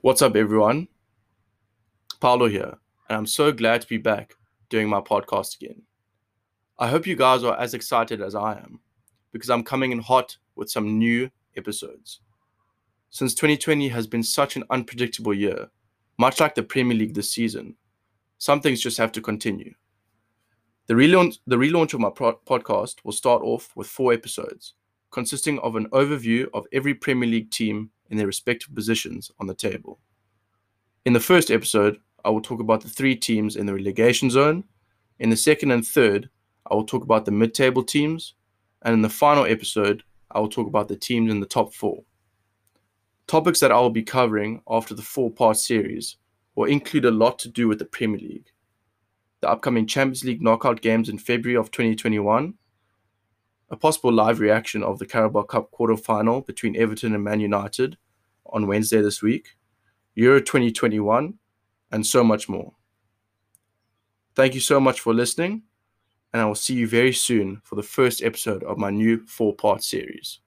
What's up, everyone? Paulo here, and I'm so glad to be back doing my podcast again. I hope you guys are as excited as I am because I'm coming in hot with some new episodes. Since 2020 has been such an unpredictable year, much like the Premier League this season, some things just have to continue. The relaunch, the relaunch of my pro- podcast will start off with four episodes, consisting of an overview of every Premier League team in their respective positions on the table. In the first episode, I will talk about the three teams in the relegation zone. In the second and third, I will talk about the mid table teams. And in the final episode, I will talk about the teams in the top four. Topics that I will be covering after the four part series will include a lot to do with the Premier League, the upcoming Champions League knockout games in February of 2021, a possible live reaction of the Carabao Cup quarter final between Everton and Man United on Wednesday this week, Euro 2021, and so much more. Thank you so much for listening, and I will see you very soon for the first episode of my new four part series.